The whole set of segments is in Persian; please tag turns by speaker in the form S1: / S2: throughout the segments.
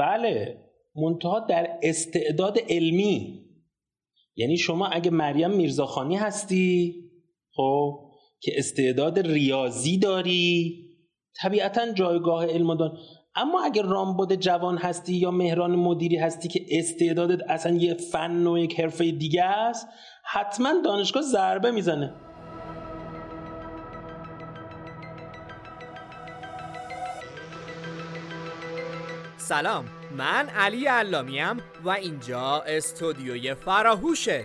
S1: بله منتها در استعداد علمی. یعنی شما اگه مریم میرزاخانی هستی خب که استعداد ریاضی داری طبیعتا جایگاه علم دان اما اگر رامبد جوان هستی یا مهران مدیری هستی که استعدادت اصلا یه فن و یک حرفه دیگه است حتما دانشگاه ضربه می‌زنه.
S2: سلام. من علی علامیم و اینجا استودیوی فراهوشه.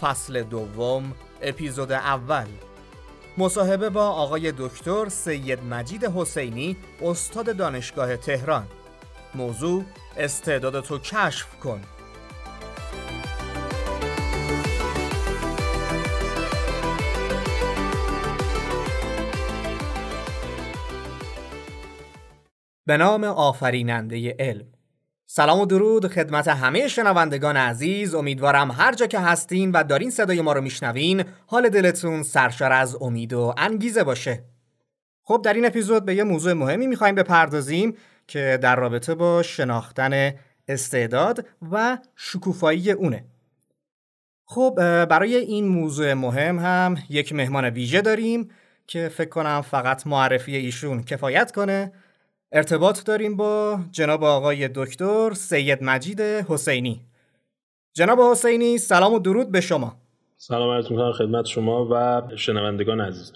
S2: فصل دوم اپیزود اول. مصاحبه با آقای دکتر سید مجید حسینی استاد دانشگاه تهران. موضوع استعدادتو کشف کن. به نام آفریننده علم. سلام و درود خدمت همه شنوندگان عزیز. امیدوارم هر جا که هستین و دارین صدای ما رو میشنوین حال دلتون سرشار از امید و انگیزه باشه. خب در این اپیزود به یه موضوع مهمی می‌خوایم بپردازیم که در رابطه با شناختن استعداد و شکوفایی اونه. خب برای این موضوع مهم هم یک مهمان ویژه داریم که فکر کنم فقط معرفی ایشون کفایت کنه. ارتباط داریم با جناب آقای دکتر سید مجید حسینی. جناب حسینی سلام و درود به شما.
S1: سلام عرض می‌کنم خدمت شما و شنوندگان عزیز.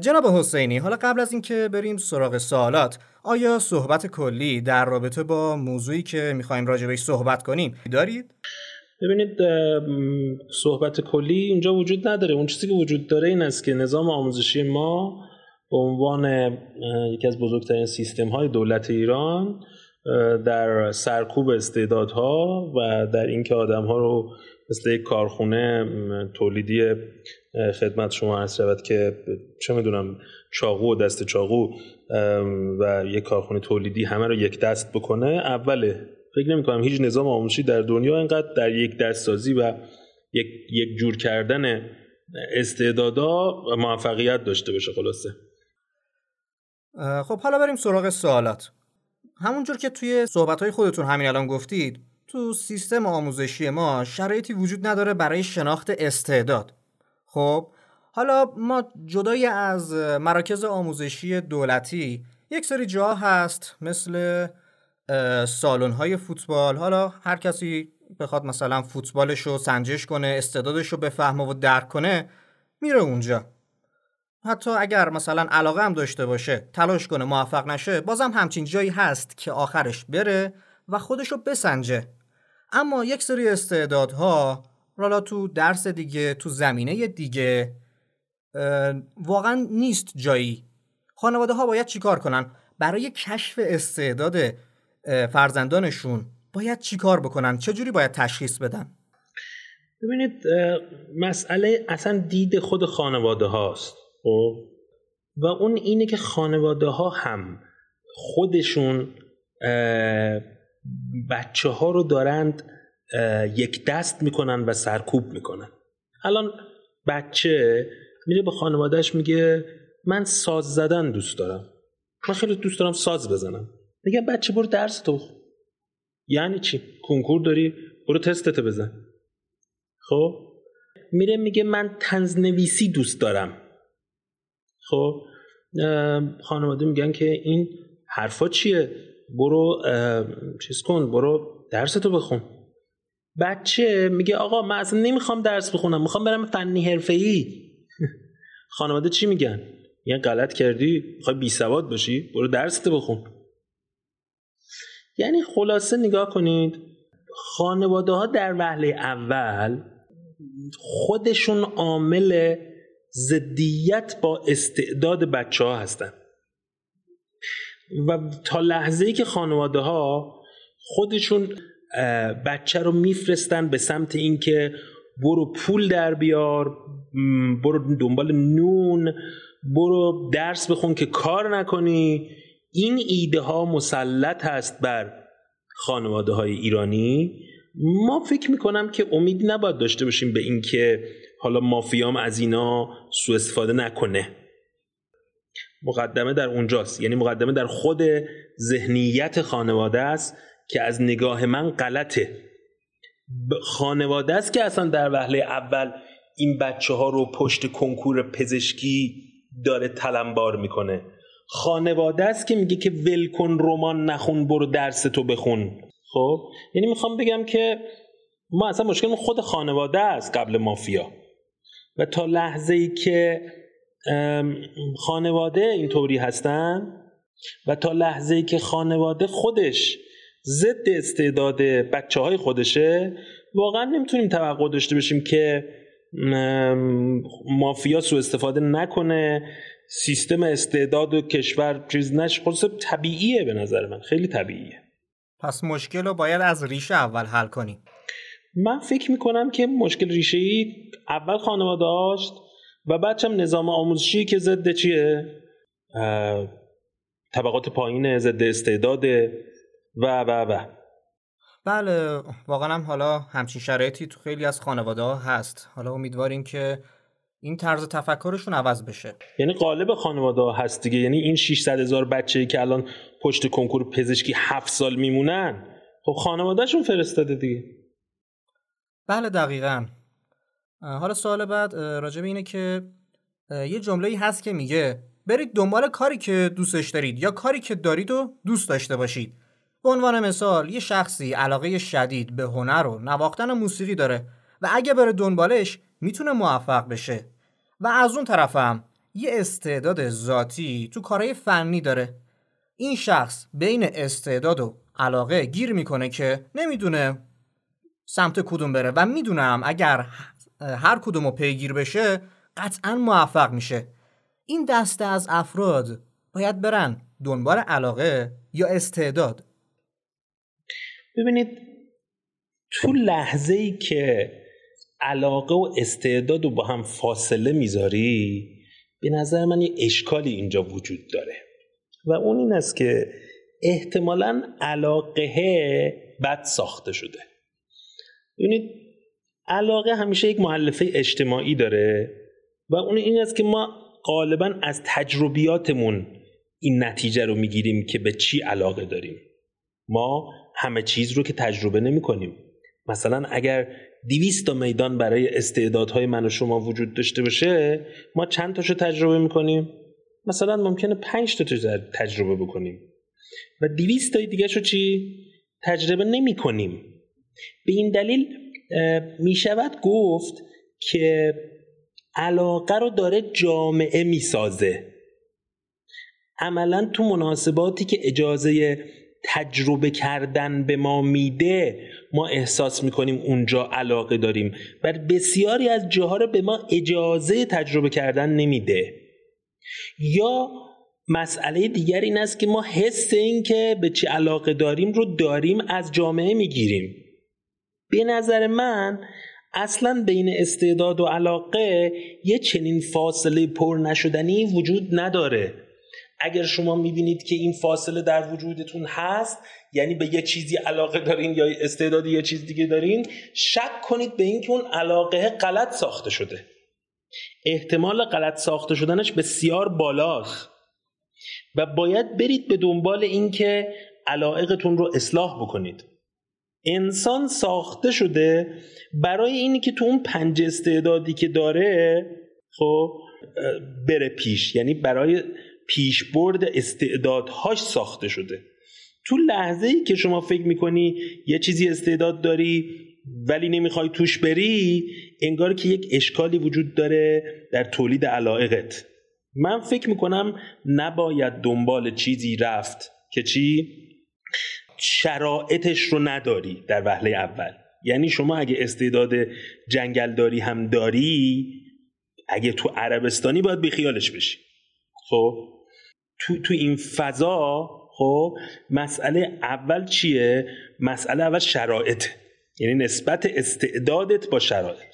S2: جناب حسینی حالا قبل از اینکه بریم سراغ سوالات آیا صحبت کلی در رابطه با موضوعی که می‌خوایم راجع صحبت کنیم دارید؟
S1: ببینید صحبت کلی اینجا وجود نداره. اون چیزی که وجود داره این است که نظام آموزشی ما به عنوان یکی از بزرگترین سیستم های دولت ایران در سرکوب استعدادها و در اینکه آدم ها رو مثل یک کارخونه تولیدی خدمت شما عرض شود که چه می‌دونم چاقو و دست چاقو و یک کارخونه تولیدی همه رو یک دست بکنه اوله فکر نمی کنم هیچ نظام آموزشی در دنیا اینقدر در یک دست سازی و یک, یک جور کردن استعدادا موفقیت داشته باشه خلاصه.
S2: خب حالا بریم سراغ سوالات. همونجور که توی صحبتهای خودتون همین الان گفتید تو سیستم آموزشی ما شرایطی وجود نداره برای شناخت استعداد. خب حالا ما جدای از مراکز آموزشی دولتی یک سری جا هست مثل سالن های فوتبال. حالا هر کسی بخواد مثلا فوتبالش رو سنجش کنه استعدادش رو بفهمه و درک کنه میره اونجا. حتی اگر مثلا علاقه هم داشته باشه تلاش کنه موفق نشه بازم همچین جایی هست که آخرش بره و خودشو بسنجه. اما یک سری استعدادها حالا تو درس دیگه تو زمینه دیگه واقعا نیست جایی. خانواده ها باید چیکار کنن؟ برای کشف استعداد فرزندانشون باید چیکار بکنن؟ چجوری باید تشخیص بدن؟
S1: ببینید مسئله اصلا دید خود خانواده هاست خب؟ و اون اینه که خانواده ها هم خودشون بچه ها رو دارند یک دست می‌کنن و سرکوب می‌کنن. الان بچه میره به خانوادهش میگه من ساز زدن دوست دارم. من خیلی دوست دارم ساز بزنم. میگه بچه برو درس تو. یعنی چی؟ کنکور داری؟ برو تستت بزن. خب؟ میره میگه من تنزنویسی دوست دارم. خب خانواده میگن که این حرفا چیه؟ برو چیز کن برو درستو بخون. بچه میگه آقا من اصلا نمی‌خوام درس بخونم می‌خوام برم فنی ای خانواده چی میگن؟ یه غلط کردی می‌خوای بی سواد باشی برو درست بخون. یعنی خلاصه نگاه کنید خانواده ها در وهله اول خودشون عامل زدیت با استعداد بچه ها هستن. و تا لحظه ای که خانواده ها خودشون بچه رو میفرستن به سمت اینکه برو پول در بیار برو دنبال نون برو درس بخون که کار نکنی. این ایده ها مسلط هست بر خانواده های ایرانی. ما فکر می‌کنم که امیدی نباید داشته باشیم به اینکه حالا مافیام از اینا سوء استفاده نکنه. مقدمه در اونجاست. یعنی مقدمه در خود ذهنیت خانواده است که از نگاه من غلطه. خانواده است که اصلا در وهله اول این بچه ها رو پشت کنکور پزشکی داره تلمبار می‌کنه. خانواده است که میگه که ولکن رمان نخون برو درس تو بخون. خب؟ یعنی می‌خوام بگم که ما اصلا مشکل خود خانواده است قبل مافیا. و تا لحظه ای که خانواده اینطوری هستن و تا لحظه ای که خانواده خودش ضد استعداد بچه های خودشه واقعا نمی‌تونیم توقع داشته باشیم که مافیا سو استفاده نکنه سیستم استعداد و کشور چیز نش خلاص طبیعیه به نظر من. خیلی طبیعیه.
S2: پس مشکل رو باید از ریشه اول حل کنیم.
S1: من فکر می‌کنم که مشکل ریشه ای اول خانواده داشت و بچم نظام آموزشی که ضد چیه؟ طبقات پایین ضد استعداد و و و.
S2: بله واقعا هم حالا همچین شرایطی تو خیلی از خانواده ها هست. حالا امیدواریم که این طرز تفکرشون عوض بشه.
S1: یعنی قالب خانواده ها هست دیگه. یعنی این 600 هزار بچه که الان پشت کنکور پزشکی هفت سال میمونن خب خانوادهشون فرستاده دیگه.
S2: بله دقیقا. حالا سوال بعد راجع اینه که یه جمله هست که میگه برید دنبال کاری که دوستش دارید یا کاری که دارید و دوست داشته باشید. به عنوان مثال یه شخصی علاقه شدید به هنر و نواختن موسیقی داره و اگه بره دنبالش می‌تونه موفق بشه. و از اون طرفم یه استعداد ذاتی تو کارهای فنی داره. این شخص بین استعداد و علاقه گیر می‌کنه که نمی‌دونه سمت کدوم بره. و می‌دونم اگر هر کدوم رو پیگیر بشه قطعا موفق میشه. این دسته از افراد باید برن دنبال علاقه یا استعداد.
S1: ببینید تو لحظه ای که علاقه و استعداد رو با هم فاصله می‌ذاری به نظر من یه اشکالی اینجا وجود داره. و اون این است که احتمالا علاقه بد ساخته شده. ببینید علاقه همیشه یک معلفه اجتماعی داره و اون این است که ما غالبا از تجربیاتمون این نتیجه رو می‌گیریم که به چی علاقه داریم. ما همه چیز رو که تجربه نمی کنیم مثلا اگر دیویست تا میدان برای استعدادهای من و شما وجود داشته باشه ما چند تاشو تجربه می‌کنیم؟ مثلا ممکنه پنج تا تجربه بکنیم. و دیویست تای دیگه شو چی؟ تجربه نمی کنیم به این دلیل می شود گفت که علاقه رو داره جامعه می‌سازه. عملا تو مناسباتی که اجازه تجربه کردن به ما میده ما احساس می‌کنیم اونجا علاقه داریم. و بسیاری از جاها رو به ما اجازه تجربه کردن نمیده. یا مسئله دیگر این است که ما حس این که به چه علاقه داریم رو داریم از جامعه می‌گیریم. به نظر من اصلا بین استعداد و علاقه یه چنین فاصله پر نشدنی وجود نداره. اگر شما می‌بینید که این فاصله در وجودتون هست یعنی به یه چیزی علاقه دارین یا استعداد یه چیز دیگه دارین شک کنید به اینکه اون علاقه غلط ساخته شده. احتمال غلط ساخته شدنش بسیار بالاست. و باید برید به دنبال اینکه علایقتون رو اصلاح بکنید. انسان ساخته شده برای اینی که تو اون پنج استعدادی که داره خب بره پیش. یعنی برای پیشبرد استعدادهاش ساخته شده. تو لحظه ای که شما فکر می‌کنی یه چیزی استعداد داری ولی نمی‌خوای توش بری انگار که یک اشکالی وجود داره در تولید علائقت. من فکر می‌کنم نباید دنبال چیزی رفت که چی؟ شرایطش رو نداری در وهله اول. یعنی شما اگه استعداد جنگلداری هم داری اگه تو عربستانی باید بیخیالش بشی. خب؟ تو, تو این فضا خب مسئله اول چیه؟ مسئله اول شرایط یعنی نسبت استعدادت با شرایط.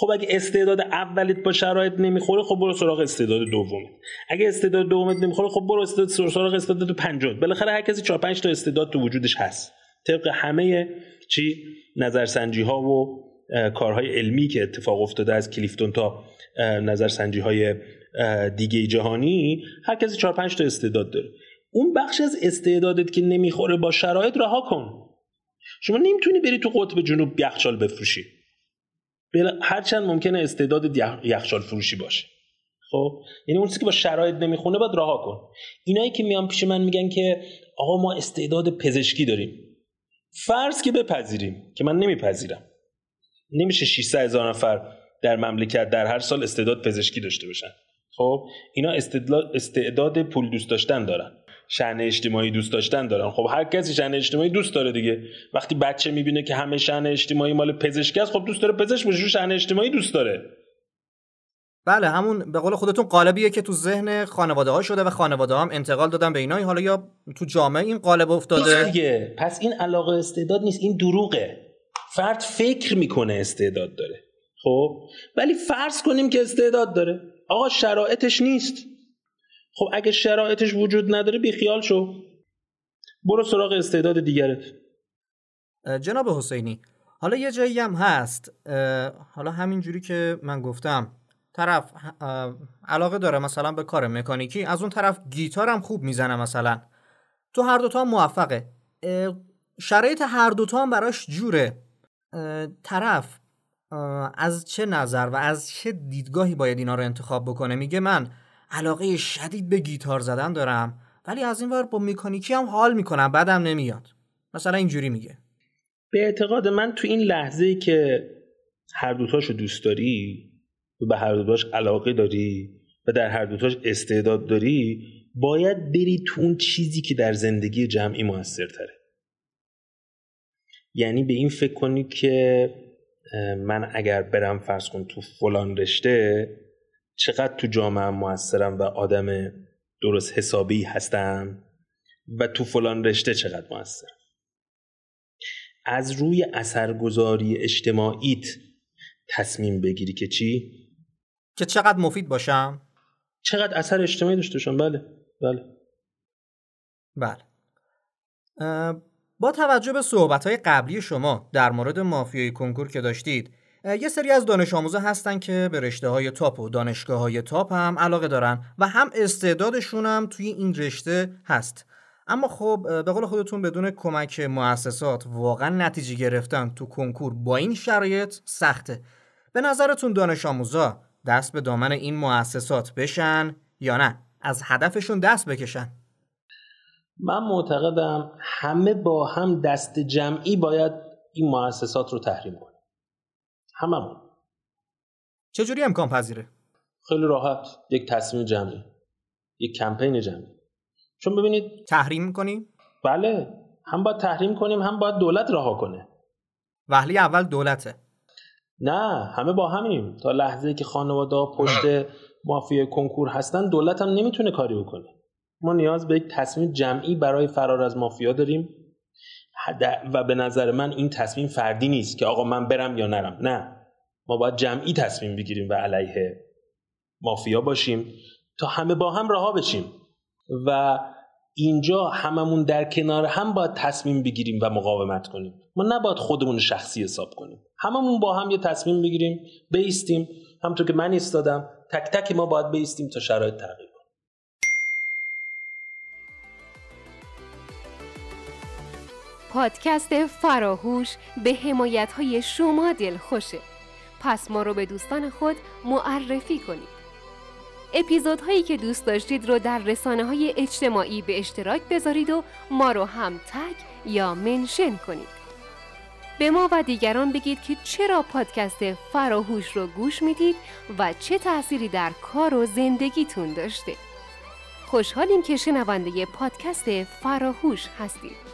S1: خب اگه استعداد اولت با شرایط نمی‌خوره خب برو سراغ استعداد دومت. اگه استعداد دومت نمی‌خوره خب برو استعداد سراغ استعداد پنجم. بالاخره هر کسی 4 5 تا استعداد تو وجودش هست. طبق همه چی نظرسنجی ها و کارهای علمی که اتفاق افتاده از کلیفتون تا نظرسنجی های دیگه جهانی هر کسی 4 5 تا استعداد داره. اون بخش از استعدادت که نمی‌خوره با شرایط رها کن. شما نمی‌تونی بری تو قطب جنوب یخچال بفروشی. هرچند ممکنه استعداد یخچال فروشی باشه. خب؟ یعنی اون چیزی که با شرایط نمی‌خونه باید رها کن. اینایی که میان پیش من میگن که آقا ما استعداد پزشکی داریم. فرض که بپذیریم که من نمیپذیرم. نمیشه 600 هزار نفر در مملکت در هر سال استعداد پزشکی داشته باشن. خب؟ اینا استعداد پول دوست داشتن دارن. شأن اجتماعی دوست داشتن دارن. خب هر کسی شأن اجتماعی دوست داره دیگه. وقتی بچه می‌بینه که همه شأن اجتماعی مال پزشکی است خب دوست داره پزشک باشه شأن اجتماعی دوست داره.
S2: بله همون به قول خودتون قالبیه که تو ذهن خانواده ها شده و خانواده هم انتقال دادن به اینا حالا یا تو جامعه این قالب افتاده؟
S1: دیگه. پس این علاقه استعداد نیست این دروغه. فرد فکر می‌کنه استعداد داره. خب؟ ولی فرض کنیم که استعداد داره. آقا شرایطش نیست. خب اگه شرایطش وجود نداره بی خیال شو. برو سراغ استعداد دیگرت.
S2: جناب حسینی حالا یه جایی هم هست. حالا همین جوری که من گفتم طرف علاقه داره مثلا به کار مکانیکی از اون طرف گیتار هم خوب می‌زنه مثلا. تو هر دوتا هم موفقه. شرایط هر دوتا هم براش جوره. طرف از چه نظر و از چه دیدگاهی باید اینا رو انتخاب بکنه؟ میگه من علاقه شدید به گیتار زدن دارم ولی از این ور با مکانیکی هم حال می‌کنم بعدم نمیاد. مثلا اینجوری میگه.
S1: به اعتقاد من تو این لحظه ای که هر دوتاشو دوست داری و به هر دوتاش علاقه داری و در هر دوتاش استعداد داری باید بری تو اون چیزی که در زندگی جمعی موثرتره. یعنی به این فکر کنی که من اگر برم فرض کن تو فلان رشته چقدر تو جامعه موثرم و آدم درست حسابی هستم و تو فلان رشته چقدر موثرم از روی اثرگذاری اجتماعیت تصمیم بگیری که چی؟
S2: که چقدر مفید باشم؟
S1: چقدر اثر اجتماعی داشته باشم بله بله
S2: بله با توجه به صحبت قبلی شما در مورد مافیای کنکور که داشتید یه سری از دانش آموزا هستن که به رشته های تاپ و دانشگاه های تاپ هم علاقه دارن و هم استعدادشون هم توی این رشته هست. اما خب به قول خودتون بدون کمک مؤسسات واقعا نتیجه گرفتن تو کنکور با این شرایط سخته. به نظرتون دانش آموزا دست به دامن این مؤسسات بشن یا نه؟ از هدفشون دست بکشن.
S1: من معتقدم همه با هم دست جمعی باید این مؤسسات رو تحریم کنیم هممون.
S2: چجوری امکان پذیره؟
S1: خیلی راحت. یک تصمیم جمعی. یک کمپین جمعی. چون ببینید
S2: تحریم کنیم
S1: بله. هم باید تحریم کنیم هم باید دولت رها کنه.
S2: وحلی اول دولته.
S1: نه همه با همیم. تا لحظه که خانواده پشت مافیا کنکور هستن دولت هم نمی‌تونه کاری بکنه. ما نیاز به یک تصمیم جمعی برای فرار از مافیا داریم. و به نظر من این تصمیم فردی نیست که آقا من برم یا نرم. نه. ما باید جمعی تصمیم بگیریم و علیه مافیا باشیم تا همه با هم رها بشیم. و اینجا هممون در کنار هم باید تصمیم بگیریم و مقاومت کنیم. ما نباید خودمون شخصی حساب کنیم. هممون با هم یه تصمیم بگیریم بیستیم. همطور که من ایستادم تک تک ما باید بیستیم تا شرایط تغییر
S3: پادکست فراهوش به حمایت های شما دل خوشه پس ما رو به دوستان خود معرفی کنید اپیزودهایی که دوست داشتید رو در رسانه های اجتماعی به اشتراک بذارید و ما رو هم تگ یا منشن کنید به ما و دیگران بگید که چرا پادکست فراهوش رو گوش می‌دید و چه تأثیری در کار و زندگیتون داشته. خوشحالیم که شنونده پادکست فراهوش هستید.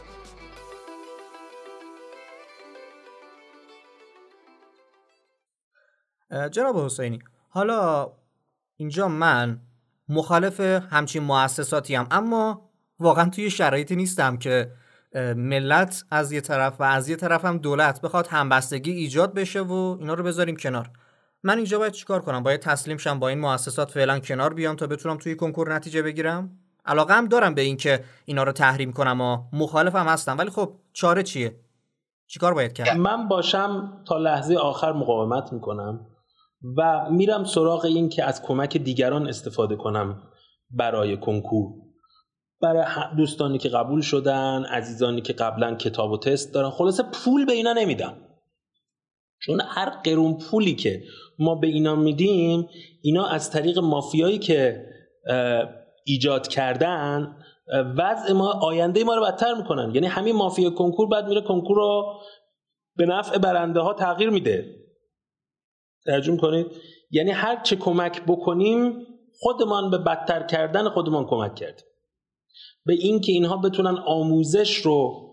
S2: جناب حسینی حالا اینجا من مخالف همچین مؤسساتی هم اما واقعا توی شرایطی نیستم که ملت از یه طرف و از یه طرف هم دولت بخواد همبستگی ایجاد بشه و اینا رو بذاریم کنار. من اینجا باید چیکار کنم؟ باید تسلیم شم با این مؤسسات فعلا کنار بیام تا بتونم توی کنکور نتیجه بگیرم؟ علاقه هم دارم به اینکه اینا رو تحریم کنم و مخالفم هستم ولی خب چاره چیه؟ چیکار باید کرد؟
S1: من باشم تا لحظه آخر مقاومت می‌کنم. و میرم سراغ این که از کمک دیگران استفاده کنم برای کنکور. برای دوستانی که قبول شدن عزیزانی که قبلا کتاب و تست دارن. خلاصه پول به اینا نمیدم. چون هر قرون پولی که ما به اینا میدیم اینا از طریق مافیایی که ایجاد کردن وضع ما آینده ما رو بدتر می‌کنن. یعنی همین مافیا کنکور بعد میره کنکور رو به نفع برنده ها تغییر میده. ترجمه کنید. یعنی هر چه کمک بکنیم خودمان به بدتر کردن خودمان کمک کردیم. به اینکه اینها بتونن آموزش رو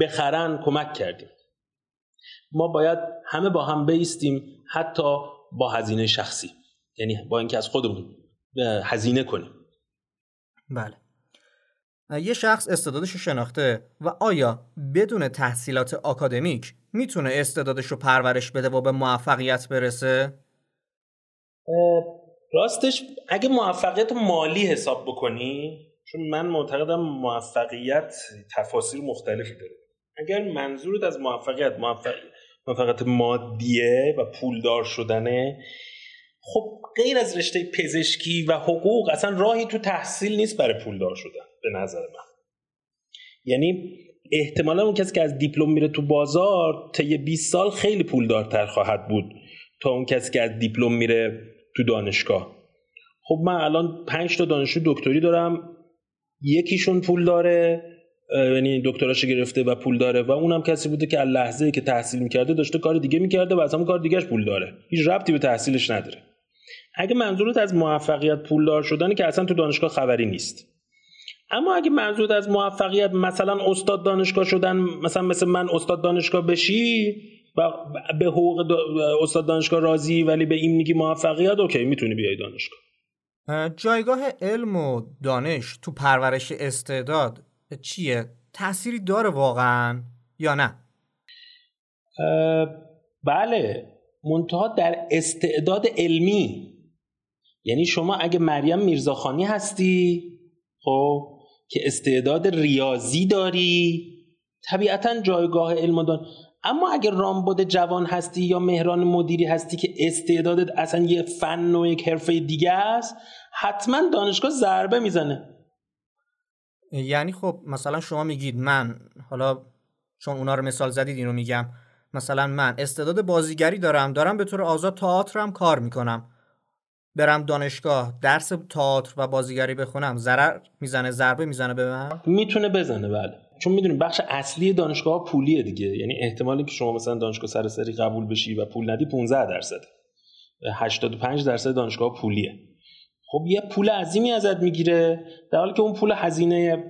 S1: بخرن کمک کردیم. ما باید همه با هم بیستیم حتی با هزینه شخصی. یعنی با اینکه از خودمون هزینه کنیم.
S2: بله. یه شخص استعدادش شناخته و آیا بدون تحصیلات آکادمیک می‌تونه استعدادش رو پرورش بده و به موفقیت برسه؟
S1: راستش اگه موفقیت مالی حساب بکنی چون من معتقدم موفقیت تفاصیل مختلفی داره اگر منظورت از موفقیت موفقیت مادیه و پولدار شدنه خب غیر از رشته پزشکی و حقوق اصلا راهی تو تحصیل نیست برای پولدار شدن به نظر من یعنی احتمالا اون کسی که از دیپلم میره تو بازار طی 20 سال خیلی پولدارتر خواهد بود تا اون کسی که از دیپلم میره تو دانشگاه. خب من الان 5 تا دانشجو دکتری دارم. یکیشون پول داره یعنی دکتراش گرفته و پول داره و اونم کسی بوده که از لحظه که تحصیل می‌کرده داشته کار دیگه می‌کرده و از همون کار دیگهش پول داره. هیچ ربطی به تحصیلش نداره. اگه منظورت از موفقیت پولدار شدنه که اصلا تو دانشگاه خبری نیست. اما اگه منظورت از موفقیت مثلا استاد دانشگاه شدن مثلا مثل من استاد دانشگاه بشی و به حقوق استاد دانشگاه راضی ولی به این میگی موفقیت اوکی می‌تونی بیای دانشگاه
S2: جایگاه علم و دانش تو پرورش استعداد چیه؟ تأثیری داره واقعا یا نه؟
S1: بله منتها در استعداد علمی یعنی شما اگه مریم میرزاخانی هستی خب که استعداد ریاضی داری طبیعتا جایگاه علم دان اما اگر رامبد جوان هستی یا مهران مدیری هستی که استعدادت اصلا یه فن و یک حرفه دیگه است حتما دانشگاه ضربه می‌زنه.
S2: یعنی خب مثلا شما میگید من حالا چون اونا رو مثال زدید اینو میگم. مثلا من استعداد بازیگری دارم دارم به طور آزاد تئاترم کار می‌کنم. برم دانشگاه درس تئاتر و بازیگری بخونم. ضرر می‌زنه ضربه می‌زنه به من؟
S1: می‌تونه بزنه بله. چون می‌دونیم بخش اصلی دانشگاه پولیه دیگه. یعنی احتمالی که شما مثلا دانشگاه سرسری قبول بشی و پول ندی 15 درصد. 85 درصد دانشگاه پولیه. خب یه پول عظیمی ازت می‌گیره. در حالی که اون پول هزینه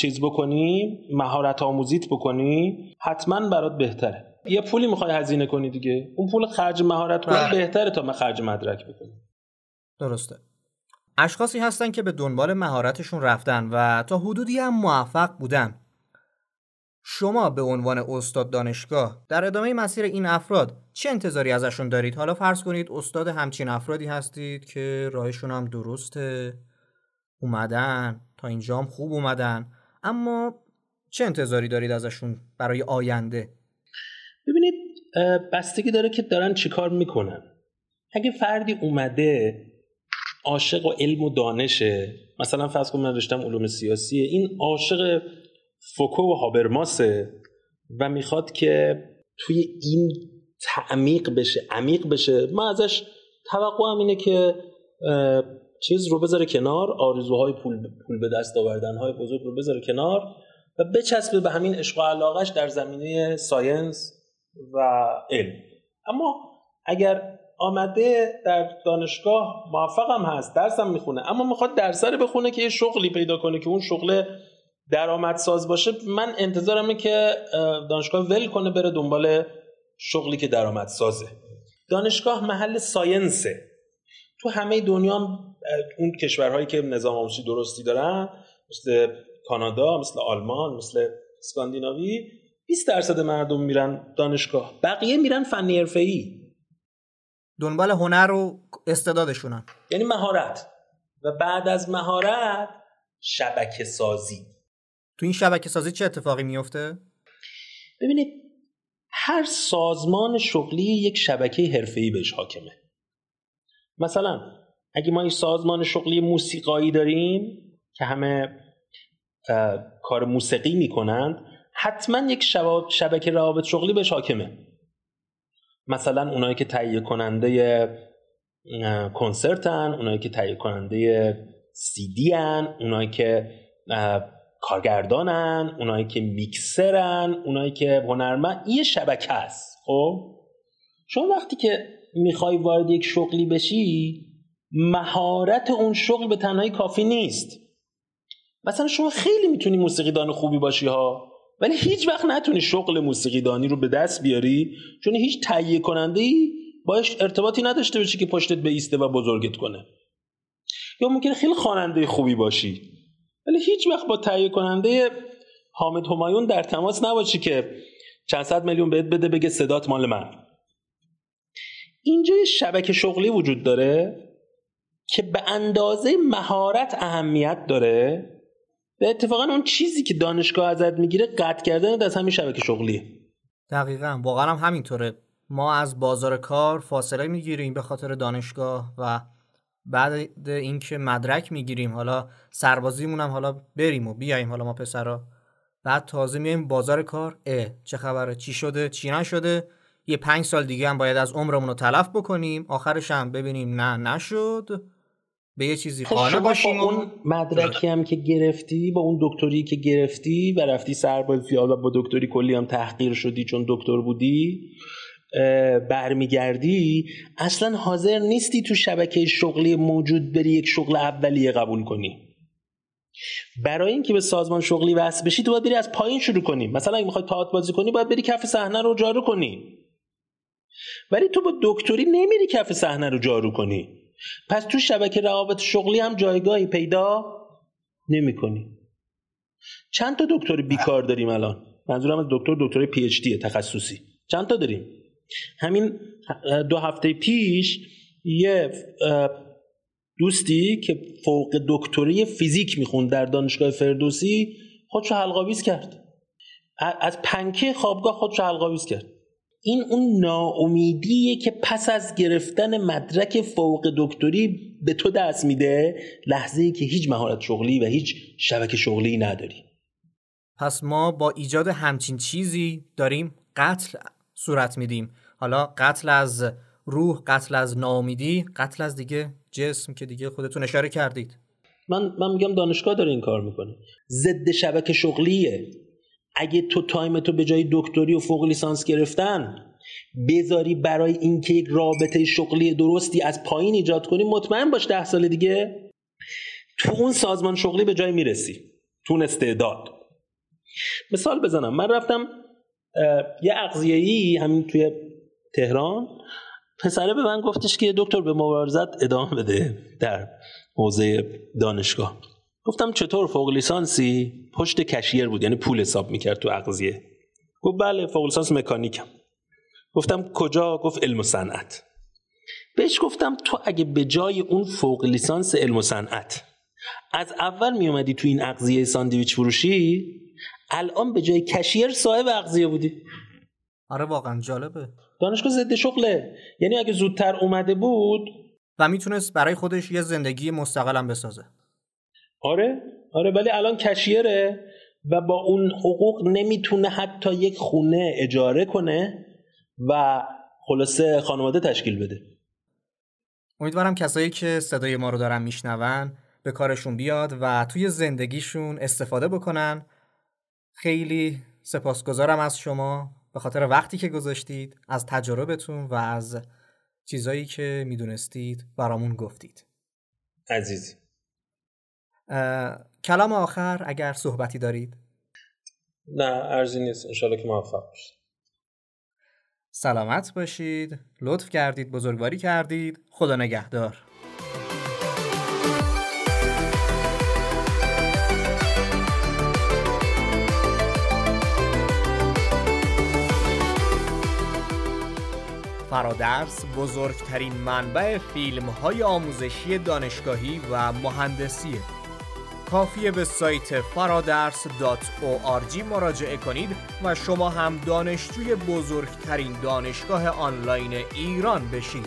S1: چیز بکنی مهارت آموزیت بکنی حتما برات بهتره. یه پولی می‌خوای هزینه کنی دیگه. اون پول خرج مهارت کنی بله. بهتره تا من خرج مدرک بکنی
S2: درسته اشخاصی هستن که به دنبال مهارتشون رفتن و تا حدودی هم موفق بودن شما به عنوان استاد دانشگاه در ادامه مسیر این افراد چه انتظاری ازشون دارید؟ حالا فرض کنید استاد همچین افرادی هستید که راهشون هم درسته اومدن تا اینجا هم خوب اومدن اما چه انتظاری دارید ازشون برای آینده؟
S1: ببینید بستگی داره که دارن چیکار می‌کنن اگه فردی اومده عاشق و علم و دانشه. مثلا فرض کن من رشتم علوم سیاسیه. این عاشق فوکو و هابرماسه و می‌خواد که توی این تعمیق بشه عمیق بشه. من ازش توقعم اینه که چیز رو بذاره کنار آرزوهای پول, پول به دست آوردن های بزرگ رو بذاره کنار و بچسبه به همین عشق و علاقش در زمینه ساینس و علم. اما اگر آمده در دانشگاه موفقم هست درسم می‌خونه. اما می‌خواد درس رو بخونه که یه شغلی پیدا کنه که اون شغل درآمدساز باشه من انتظارمه که دانشگاه ول کنه بره دنبال شغلی که درآمدسازه. دانشگاه محل ساینسه. تو همه دنیا هم اون کشورهایی که نظام آموزشی درستی دارن مثل کانادا مثل آلمان مثل اسکاندیناوی 20 درصد مردم میرن دانشگاه. بقیه میرن فنی حرفه‌ای.
S2: دنبال هنر و استعدادشونن.
S1: یعنی مهارت. و بعد از مهارت شبکه سازی.
S2: تو این شبکه سازی چه اتفاقی میفته؟
S1: ببینید هر سازمان شغلی یک شبکه حرفه‌ای بهش حاکمه. مثلا اگه ما این سازمان شغلی موسیقایی داریم که همه کار موسیقی می‌کنند حتما یک شبکه روابط شغلی بهش حاکمه. مثلا اونایی که تهیه کننده کنسرتن اونایی که تهیه کننده سی دی هن اونایی که کارگردانن اونایی که میکسرن اونایی که هنرمند یه شبکه است خب؟ شما وقتی که می‌خوای وارد یک شغلی بشی مهارت اون شغل به تنهایی کافی نیست. مثلا شما خیلی می‌تونی موسیقیدان خوبی باشی ها. ولی هیچ وقت نتونی شغل موسیقیدانی رو به دست بیاری چون هیچ تهیه کننده ای باش ارتباطی نداشته باشی که پشتت ایسته و بزرگت کنه. یا ممکنه خیلی خواننده خوبی باشی ولی هیچ وقت با تهیه کننده حامد همایون در تماس نباشی که چند صد میلیون بهت بده بگه صدات مال من. اینجا یه شبکه شغلی وجود داره که به اندازه مهارت اهمیت داره. به اتفاقا اون چیزی که دانشگاه ازت می‌گیره قطع کردن از همین شبکه شغلیه.
S2: دقیقا. واقعا هم همینطوره. ما از بازار کار فاصله می‌گیریم به خاطر دانشگاه و بعد اینکه مدرک می‌گیریم حالا سربازیمون هم حالا بریم و بیایم حالا ما پسرا. بعد تازه میایم بازار کار. اه چه خبره؟ چی شده؟ چی نشده؟ یه پنج سال دیگه هم باید از عمرمون رو تلف بکنیم. آخرش هم ببینیم نه نشد. به یه چیزی
S1: خب
S2: خانه باشیم
S1: با اون مدرکی هم که گرفتی با اون دکتری که گرفتی و رفتی سربازی حالا با دکتری کلی هم تحقیر شدی چون دکتر بودی برمیگردی اصلا حاضر نیستی تو شبکه شغلی موجود بری یک شغل اولیه قبول کنی. برای اینکه به سازمان شغلی وصل بشی تو باید بری از پایین شروع کنی. مثلا اگه می‌خوای تئاتر بازی کنی باید بری کف صحنه رو جارو کنی. ولی تو با دکتری نمیری کف صحنه رو جارو کنی. پس تو شبکه روابط شغلی هم جایگاهی پیدا نمی کنی چند تا دکتر بیکار داریم الان؟ منظورم از دکتر دکتر پی اچ تخصصی. چند تا داریم؟ همین دو هفته پیش یه دوستی که فوق دکتری فیزیک می‌خوند در دانشگاه فردوسی خودشو حلقاویز کرد. از پنکه خوابگاه خودشو حلقاویز کرد. این اون ناامیدیه که پس از گرفتن مدرک فوق دکتری به تو دست میده لحظه ای که هیچ مهارت شغلی و هیچ شبکه شغلی نداری.
S2: پس ما با ایجاد همچین چیزی داریم قتل صورت میدیم. حالا قتل از روح قتل از ناامیدی قتل از دیگه جسم که دیگه خودتون اشاره کردید.
S1: من من میگم دانشگاه داره این کار می‌کنه. ضد شبکه شغلیه. اگه تو تایم تو به جای دکتری و فوق لیسانس گرفتن بذاری برای اینکه یک رابطه شغلی درستی از پایین ایجاد کنی مطمئن باش ده سال دیگه تو اون سازمان شغلی به جای می‌رسی. تو اون استعداد مثال بزنم. من رفتم یه ای همین توی تهران. پسره به من گفتش که دکتر به مبارزت ادامه بده در حوزه دانشگاه. گفتم چطور فوق لیسانسی؟ پشت کشیر بود یعنی پول حساب می‌کرد تو اغذیه. گفت بله فوق لیسانس مکانیکم. گفتم کجا؟ گفت علم و صنعت. بهش گفتم تو اگه به جای اون فوق لیسانس علم و صنعت از اول میومدی تو این اغذیه ساندویچ فروشی الان به جای کشیر صاحب اغذیه بودی.
S2: آره واقعا جالبه.
S1: دانشگاه ضد شغله. یعنی اگه زودتر اومده بود
S2: و می‌تونست برای خودش یه زندگی مستقلم بسازه.
S1: آره آره ولی الان کشیره و با اون حقوق نمی‌تونه حتی یک خونه اجاره کنه و خلاصه خانواده تشکیل بده.
S2: امیدوارم کسایی که صدای ما رو دارن میشنون به کارشون بیاد و توی زندگیشون استفاده بکنن. خیلی سپاسگزارم از شما. به خاطر وقتی که گذاشتید از تجربتون و از چیزایی که می‌دونستید برامون گفتید.
S1: عزیزی.
S2: کلام آخر اگر صحبتی دارید.
S1: نه ارزی نیست. انشالله که موفق باشید.
S2: سلامت باشید. لطف کردید بزرگواری کردید. خدا نگهدار. فرادرس بزرگترین منبع فیلم های آموزشی دانشگاهی و مهندسیه کافیه به سایت فرادرس.org مراجعه کنید و شما هم دانشجوی بزرگترین دانشگاه آنلاین ایران بشید.